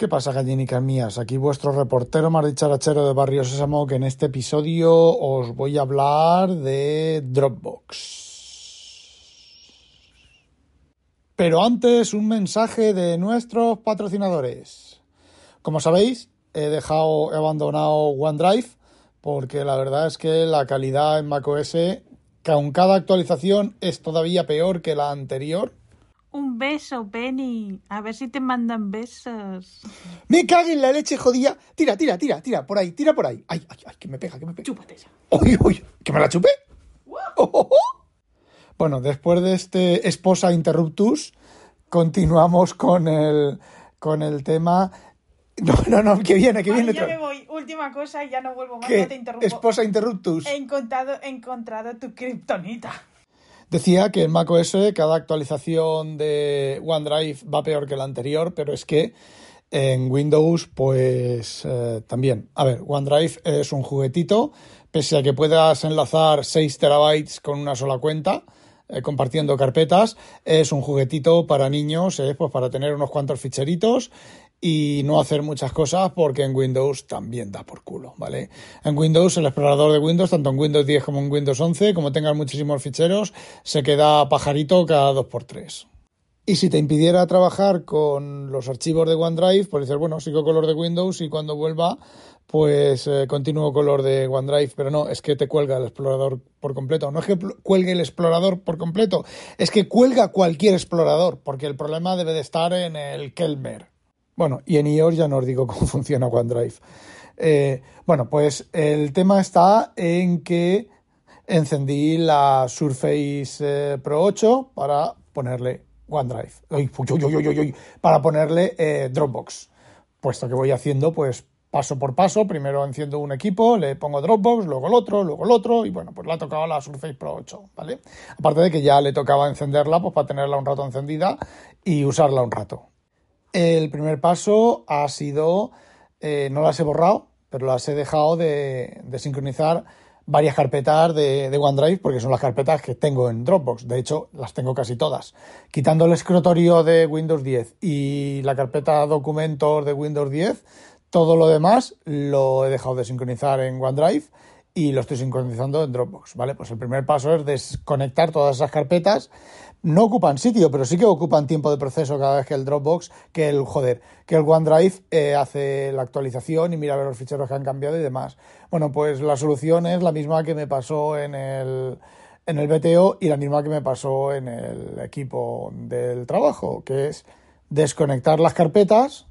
¿Qué pasa, gallinicas mías? Aquí vuestro reportero más de Barrio Sésamo, que en este episodio os voy a hablar de Dropbox. Pero antes, un mensaje de nuestros patrocinadores. Como sabéis, he dejado, he abandonado OneDrive porque la verdad es que la calidad en macOS, con cada actualización, es todavía peor que la anterior. Un beso, Penny. A ver si te mandan besos. Me cague en la leche, jodía. Tira, tira, tira, tira, por ahí, tira por ahí. Ay, ay, ay, que me pega, que me pega. Chúpate esa. Uy, uy, que me la chupé. Oh, oh, oh. Bueno, después de este esposa interruptus, continuamos con el, con el tema. No, no, no, que viene, que viene. ya otra- me voy. Última cosa y ya no vuelvo más. ¿Qué? No te interrumpo. Esposa interruptus. He encontrado, he encontrado tu kriptonita. Decía que en macOS cada actualización de OneDrive va peor que la anterior, pero es que en Windows, pues eh, también. A ver, OneDrive es un juguetito, pese a que puedas enlazar 6 terabytes con una sola cuenta, eh, compartiendo carpetas, es un juguetito para niños, eh, pues para tener unos cuantos ficheritos y no hacer muchas cosas porque en Windows también da por culo, ¿vale? En Windows, el explorador de Windows, tanto en Windows 10 como en Windows 11, como tengan muchísimos ficheros, se queda pajarito cada 2x3. Y si te impidiera trabajar con los archivos de OneDrive, pues dices, bueno, sigo con los de Windows y cuando vuelva, pues eh, continúo con los de OneDrive. Pero no, es que te cuelga el explorador por completo. No es que cuelgue el explorador por completo, es que cuelga cualquier explorador, porque el problema debe de estar en el Kelmer. Bueno, y en iOS ya no os digo cómo funciona OneDrive. Eh, bueno, pues el tema está en que encendí la Surface eh, Pro 8 para ponerle OneDrive. Para ponerle eh, Dropbox. Puesto que voy haciendo, pues paso por paso. Primero enciendo un equipo, le pongo Dropbox, luego el otro, luego el otro, y bueno, pues le ha tocado la Surface Pro 8, ¿vale? Aparte de que ya le tocaba encenderla, pues para tenerla un rato encendida y usarla un rato. El primer paso ha sido, eh, no las he borrado, pero las he dejado de, sincronizar varias carpetas de, de OneDrive, porque son las carpetas que tengo en Dropbox. De hecho, las tengo casi todas. Quitando el escritorio de Windows 10 y la carpeta documentos de Windows 10, todo lo demás lo he dejado de sincronizar en OneDrive y lo estoy sincronizando en Dropbox, ¿vale? Pues el primer paso es desconectar todas esas carpetas. No ocupan sitio, pero sí que ocupan tiempo de proceso cada vez que el Dropbox, que el, joder, que el OneDrive eh, hace la actualización y mira a ver los ficheros que han cambiado y demás. Bueno, pues la solución es la misma que me pasó en el, en el BTO y la misma que me pasó en el equipo del trabajo, que es desconectar las carpetas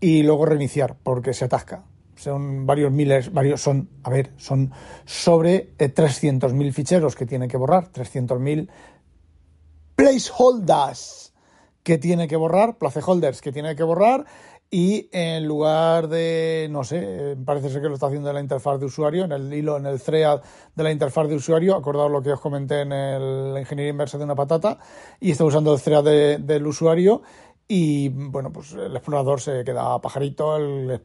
y luego reiniciar porque se atasca. Son varios miles, varios son, a ver, son sobre eh, 300.000 ficheros que tiene que borrar, 300.000 placeholders que tiene que borrar, placeholders que tiene que borrar y en lugar de, no sé, eh, parece ser que lo está haciendo en la interfaz de usuario, en el hilo, en el thread de la interfaz de usuario, acordaos lo que os comenté en el, la ingeniería inversa de una patata, y está usando el thread de- del usuario y bueno, pues el explorador se queda pajarito, el,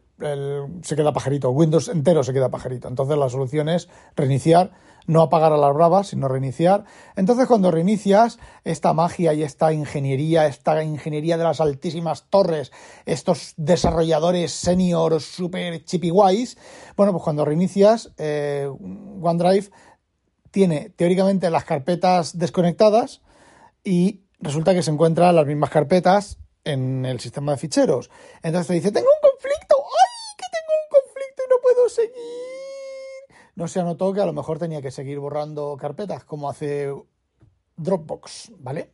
se queda pajarito, Windows entero se queda pajarito. Entonces la solución es reiniciar, no apagar a las bravas, sino reiniciar. Entonces cuando reinicias, esta magia y esta ingeniería, esta ingeniería de las altísimas torres, estos desarrolladores senior super chipiguays, bueno, pues cuando reinicias, eh, OneDrive tiene teóricamente las carpetas desconectadas y resulta que se encuentran las mismas carpetas en el sistema de ficheros. Entonces te dice, tengo un conflicto, ¡ay, que tengo un conflicto y no puedo seguir! No se anotó que a lo mejor tenía que seguir borrando carpetas como hace Dropbox, ¿vale?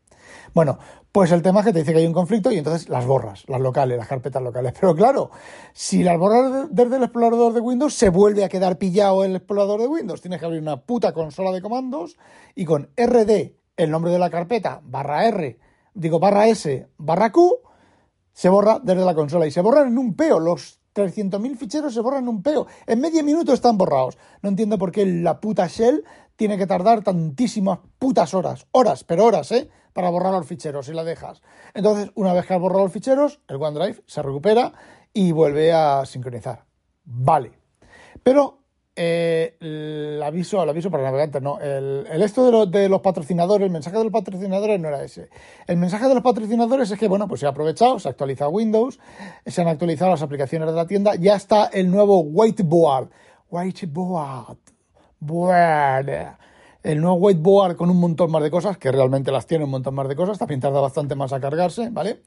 Bueno, pues el tema es que te dice que hay un conflicto y entonces las borras, las locales, las carpetas locales. Pero claro, si las borras desde el explorador de Windows, se vuelve a quedar pillado el explorador de Windows. Tienes que abrir una puta consola de comandos y con RD, el nombre de la carpeta, barra R, digo barra S, barra Q, se borra desde la consola y se borran en un peo. Los 300.000 ficheros se borran en un peo. En medio minuto están borrados. No entiendo por qué la puta shell tiene que tardar tantísimas putas horas. Horas, pero horas, ¿eh? Para borrar los ficheros si la dejas. Entonces, una vez que has borrado los ficheros, el OneDrive se recupera y vuelve a sincronizar. Vale. Pero el aviso, el aviso para navegantes, no. El, el esto de, de los patrocinadores, el mensaje de los patrocinadores no era ese. El mensaje de los patrocinadores es que, bueno, pues se ha aprovechado, se ha actualizado Windows, se han actualizado las aplicaciones de la tienda, ya está el nuevo whiteboard. Whiteboard. Board. El nuevo whiteboard con un montón más de cosas, que realmente las tiene un montón más de cosas, también tarda bastante más a cargarse, ¿vale?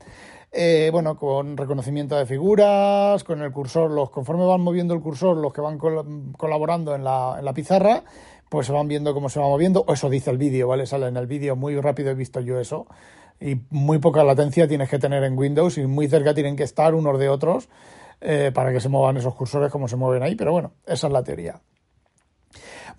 Eh, bueno, con reconocimiento de figuras, con el cursor, los conforme van moviendo el cursor, los que van col colaborando en la, en la pizarra, pues se van viendo cómo se va moviendo, o eso dice el vídeo, ¿vale? Sale en el vídeo, muy rápido he visto yo eso, y muy poca latencia tienes que tener en Windows y muy cerca tienen que estar unos de otros eh, para que se muevan esos cursores como se mueven ahí, pero bueno, esa es la teoría.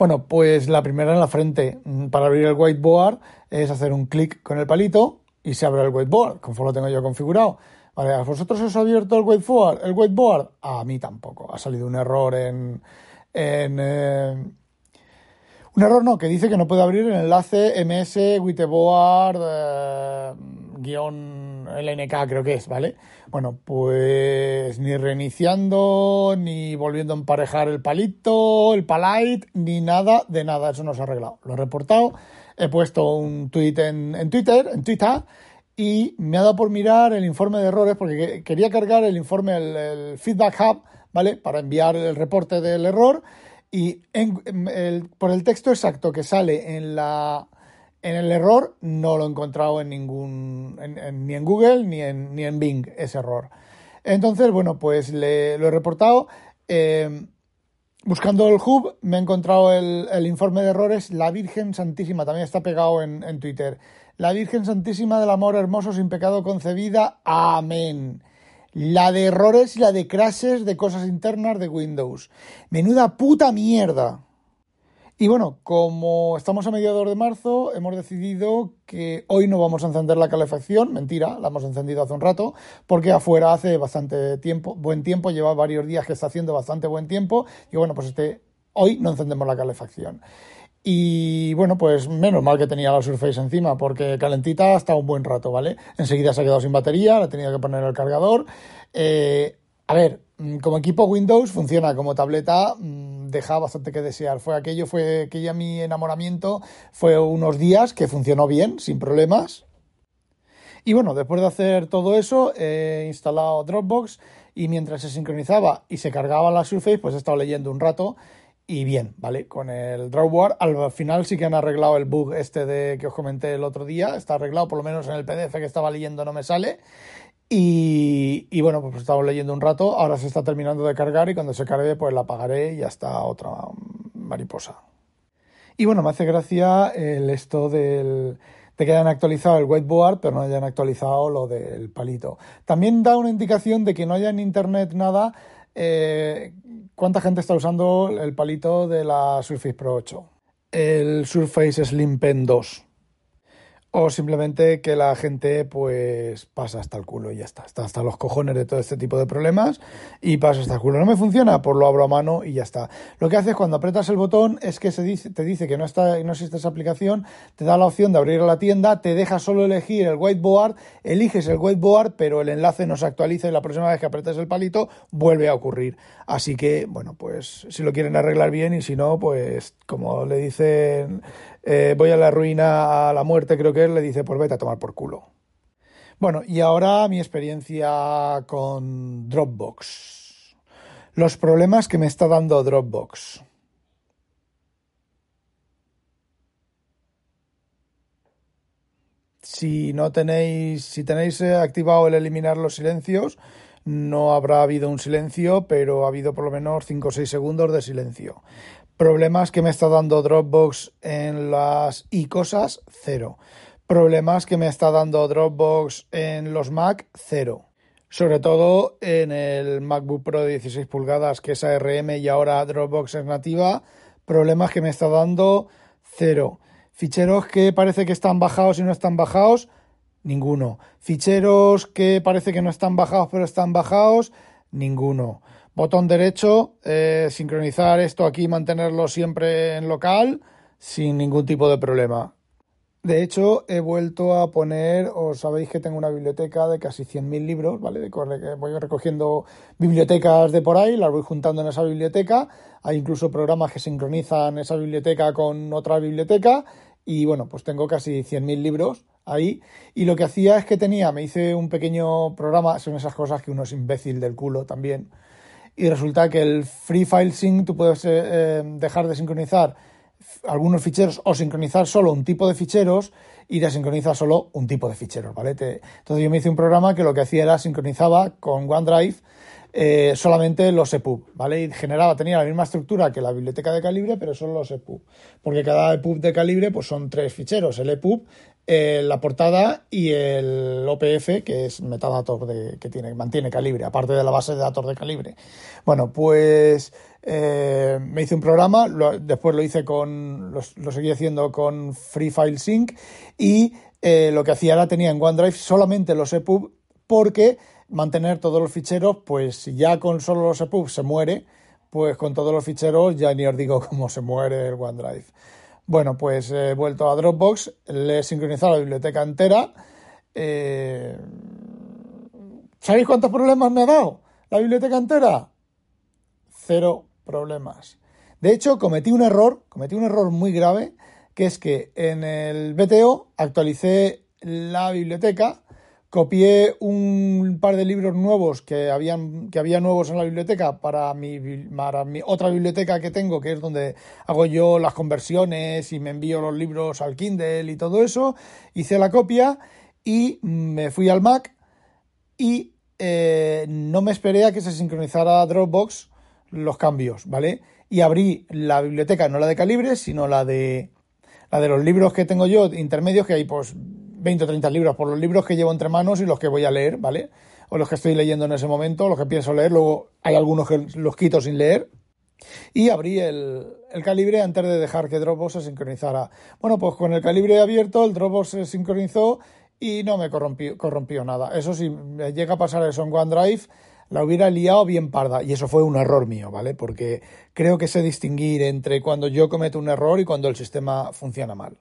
Bueno, pues la primera en la frente mm, para abrir el whiteboard es hacer un clic con el palito y se abre el whiteboard, conforme lo tengo yo configurado. Vale, ¿a vosotros os ha abierto el whiteboard? ¿El whiteboard? A mí tampoco. Ha salido un error en... en eh, un error no, que dice que no puede abrir el enlace ms whiteboard eh, guion lnk creo que es, ¿vale? Bueno, pues ni reiniciando, ni volviendo a emparejar el palito, el palite, ni nada de nada, eso no se ha arreglado. Lo he reportado he puesto un tweet en, en Twitter, en Twitter, y me ha dado por mirar el informe de errores porque quería cargar el informe, el, Feedback Hub, ¿vale? Para enviar el reporte del error y por el texto exacto que sale en la en el error no lo he encontrado en ningún ni en Google ni en ni en Bing ese error. Entonces, bueno, pues lo he reportado. Eh, Buscando el hub me he encontrado el, informe de errores. La Virgen Santísima también está pegado en, en, Twitter. La Virgen Santísima del Amor Hermoso sin pecado concebida. Amén. La de errores y la de crashes de cosas internas de Windows. Menuda puta mierda. Y bueno, como estamos a mediados de marzo, hemos decidido que hoy no vamos a encender la calefacción. Mentira, la hemos encendido hace un rato, porque afuera hace bastante tiempo, buen tiempo, lleva varios días que está haciendo bastante buen tiempo. Y bueno, pues este, hoy no encendemos la calefacción. Y bueno, pues menos mal que tenía la Surface encima, porque calentita hasta un buen rato, ¿vale? Enseguida se ha quedado sin batería, la tenía que poner el cargador. Eh, a ver, como equipo Windows funciona, como tableta mm, deja bastante que desear. Fue aquello, fue aquella mi enamoramiento, fue unos días que funcionó bien, sin problemas. Y bueno, después de hacer todo eso, he instalado Dropbox y mientras se sincronizaba y se cargaba la Surface, pues he estado leyendo un rato y bien, ¿vale? Con el Drawboard, al final sí que han arreglado el bug este de que os comenté el otro día, está arreglado, por lo menos en el PDF que estaba leyendo no me sale. Y, bueno, pues estamos leyendo un rato, ahora se está terminando de cargar y cuando se cargue pues la apagaré y ya está otra mariposa. Y bueno, me hace gracia el esto del, de que hayan actualizado el whiteboard pero no hayan actualizado lo del palito. También da una indicación de que no haya en internet nada eh, cuánta gente está usando el palito de la Surface Pro 8. El Surface Slim Pen 2 o simplemente que la gente pues pasa hasta el culo y ya está, está hasta los cojones de todo este tipo de problemas y pasa hasta el culo. No me funciona, pues lo abro a mano y ya está. Lo que haces cuando apretas el botón es que se dice, te dice que no, está, no existe esa aplicación, te da la opción de abrir la tienda, te deja solo elegir el whiteboard, eliges el whiteboard, pero el enlace no se actualiza y la próxima vez que apretes el palito vuelve a ocurrir. Así que, bueno, pues si lo quieren arreglar bien y si no, pues como le dicen eh, voy a la ruina, a la muerte, creo que él le dice, pues vete a tomar por culo. Bueno, y ahora mi experiencia con Dropbox. Los problemas que me está dando Dropbox. Si no tenéis, si tenéis eh, activado el eliminar los silencios, no habrá habido un silencio, pero ha habido por lo menos 5 o 6 segundos de silencio. Problemas que me está dando Dropbox en las y cosas, cero. Problemas que me está dando Dropbox en los Mac, cero. Sobre todo en el MacBook Pro de 16 pulgadas, que es ARM y ahora Dropbox es nativa. Problemas que me está dando, cero. Ficheros que parece que están bajados y no están bajados, ninguno. Ficheros que parece que no están bajados pero están bajados, ninguno. Botón derecho, eh, sincronizar esto aquí, mantenerlo siempre en local sin ningún tipo de problema. De hecho, he vuelto a poner, os sabéis que tengo una biblioteca de casi 100.000 libros, ¿vale? Voy recogiendo bibliotecas de por ahí, las voy juntando en esa biblioteca. Hay incluso programas que sincronizan esa biblioteca con otra biblioteca. Y bueno, pues tengo casi 100.000 libros ahí. Y lo que hacía es que tenía, me hice un pequeño programa, son esas cosas que uno es imbécil del culo también. Y resulta que el Free File Sync tú puedes eh, eh, dejar de sincronizar algunos ficheros o sincronizar solo un tipo de ficheros y desincronizar solo un tipo de ficheros, ¿vale? Te- entonces yo me hice un programa que lo que hacía era sincronizaba con OneDrive eh, solamente los EPUB, ¿vale? Y generaba, tenía la misma estructura que la biblioteca de calibre, pero solo los EPUB. Porque cada EPUB de calibre pues son tres ficheros, el EPUB, eh, la portada y el OPF, que es metadatos de, que tiene, mantiene calibre, aparte de la base de datos de calibre. Bueno, pues eh, me hice un programa, después lo hice con, lo, lo seguí haciendo con Free File Sync y eh, lo que hacía era tenía en OneDrive solamente los EPUB porque mantener todos los ficheros, pues si ya con solo los EPUB se muere, pues con todos los ficheros ya ni os digo cómo se muere el OneDrive. Bueno, pues he vuelto a Dropbox, le he sincronizado la biblioteca entera. eh, ¿Sabéis cuántos problemas me ha dado la biblioteca entera? Cero problemas. De hecho, cometí un error, cometí un error muy grave, que es que en el BTO actualicé la biblioteca, copié un par de libros nuevos que habían que había nuevos en la biblioteca para mi, para mi otra biblioteca que tengo, que es donde hago yo las conversiones y me envío los libros al Kindle y todo eso. Hice la copia y me fui al Mac y eh, no me esperé a que se sincronizara Dropbox los cambios, ¿vale? Y abrí la biblioteca, no la de calibre, sino la de la de los libros que tengo yo, intermedios, que hay pues 20 o 30 libros, por los libros que llevo entre manos y los que voy a leer, ¿vale? O los que estoy leyendo en ese momento, los que pienso leer, luego hay algunos que los quito sin leer. Y abrí el, el calibre antes de dejar que Dropbox se sincronizara. Bueno, pues con el calibre abierto, el Dropbox se sincronizó y no me corrompió, corrompió nada. Eso sí, me llega a pasar eso en OneDrive, la hubiera liado bien parda. Y eso fue un error mío, ¿vale? Porque creo que sé distinguir entre cuando yo cometo un error y cuando el sistema funciona mal.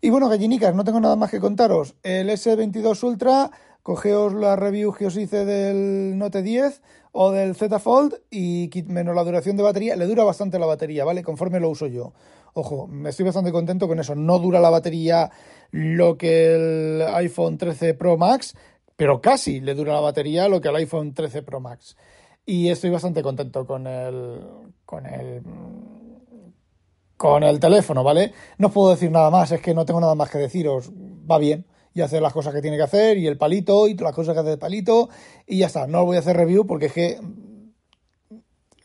Y bueno, gallinicas, no tengo nada más que contaros. El S22 Ultra, cogeos la review que os hice del Note 10 o del Z Fold y menos la duración de batería, le dura bastante la batería, ¿vale? Conforme lo uso yo. Ojo, me estoy bastante contento con eso. No dura la batería lo que el iPhone 13 Pro Max, pero casi le dura la batería lo que el iPhone 13 Pro Max. Y estoy bastante contento con el, con el con el teléfono, ¿vale? No os puedo decir nada más, es que no tengo nada más que deciros. Va bien y hace las cosas que tiene que hacer y el palito y todas las cosas que hace el palito y ya está. No os voy a hacer review porque es que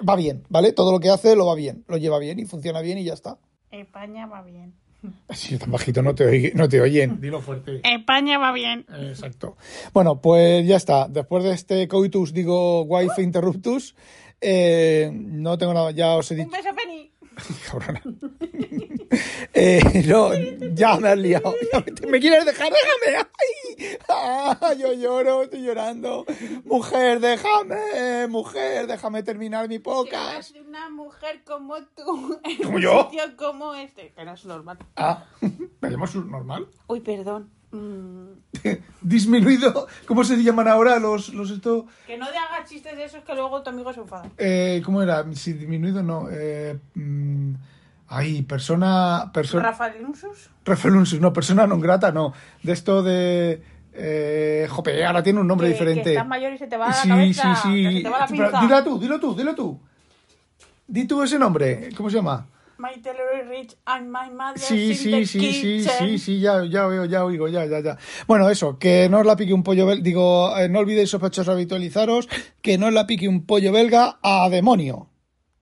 va bien, ¿vale? Todo lo que hace lo va bien, lo lleva bien y funciona bien y ya está. España va bien. Si tan bajito no te, oí- no te oyen. Dilo fuerte. España va bien. Exacto. Bueno, pues ya está. Después de este coitus, digo, wife interruptus, eh, no tengo nada, ya os he dicho. Un beso, Penny. Cabrona. Eh, no, ya me has liado. Me, quieres dejar? ¡Déjame! ¡Ay! Ah, yo lloro, estoy llorando. Mujer, déjame. Mujer, déjame terminar mi podcast. una mujer como tú. ¿Como un yo? sitio como este. No es normal. Ah, ¿me llamo normal? Uy, perdón. Mm, Disminuido. ¿Cómo se llaman ahora los, los esto? que no te hagas chistes de esos que luego tu amigo se enfada. Eh, ¿Cómo era? Si disminuido no. Eh, mm, ay, persona. persona Rafael Unsus. Referunsus, no, persona non grata, no. De esto de. Eh, jope, ahora tiene un nombre que, diferente. Que estás mayor y se te va la sí, cabeza. sí, sí. pinza. dila tú, dilo tú, dilo tú. Di tú ese nombre. ¿Cómo se llama? My Taylor Rich and my mother Sí, sí, the sí, sí, sí, sí, ya, ya veo, ya oigo, ya, ya, ya. Bueno, eso, que no os la pique un pollo belga, digo, eh, no olvidéis sospechosos habitualizaros, que no os la pique un pollo belga a demonio.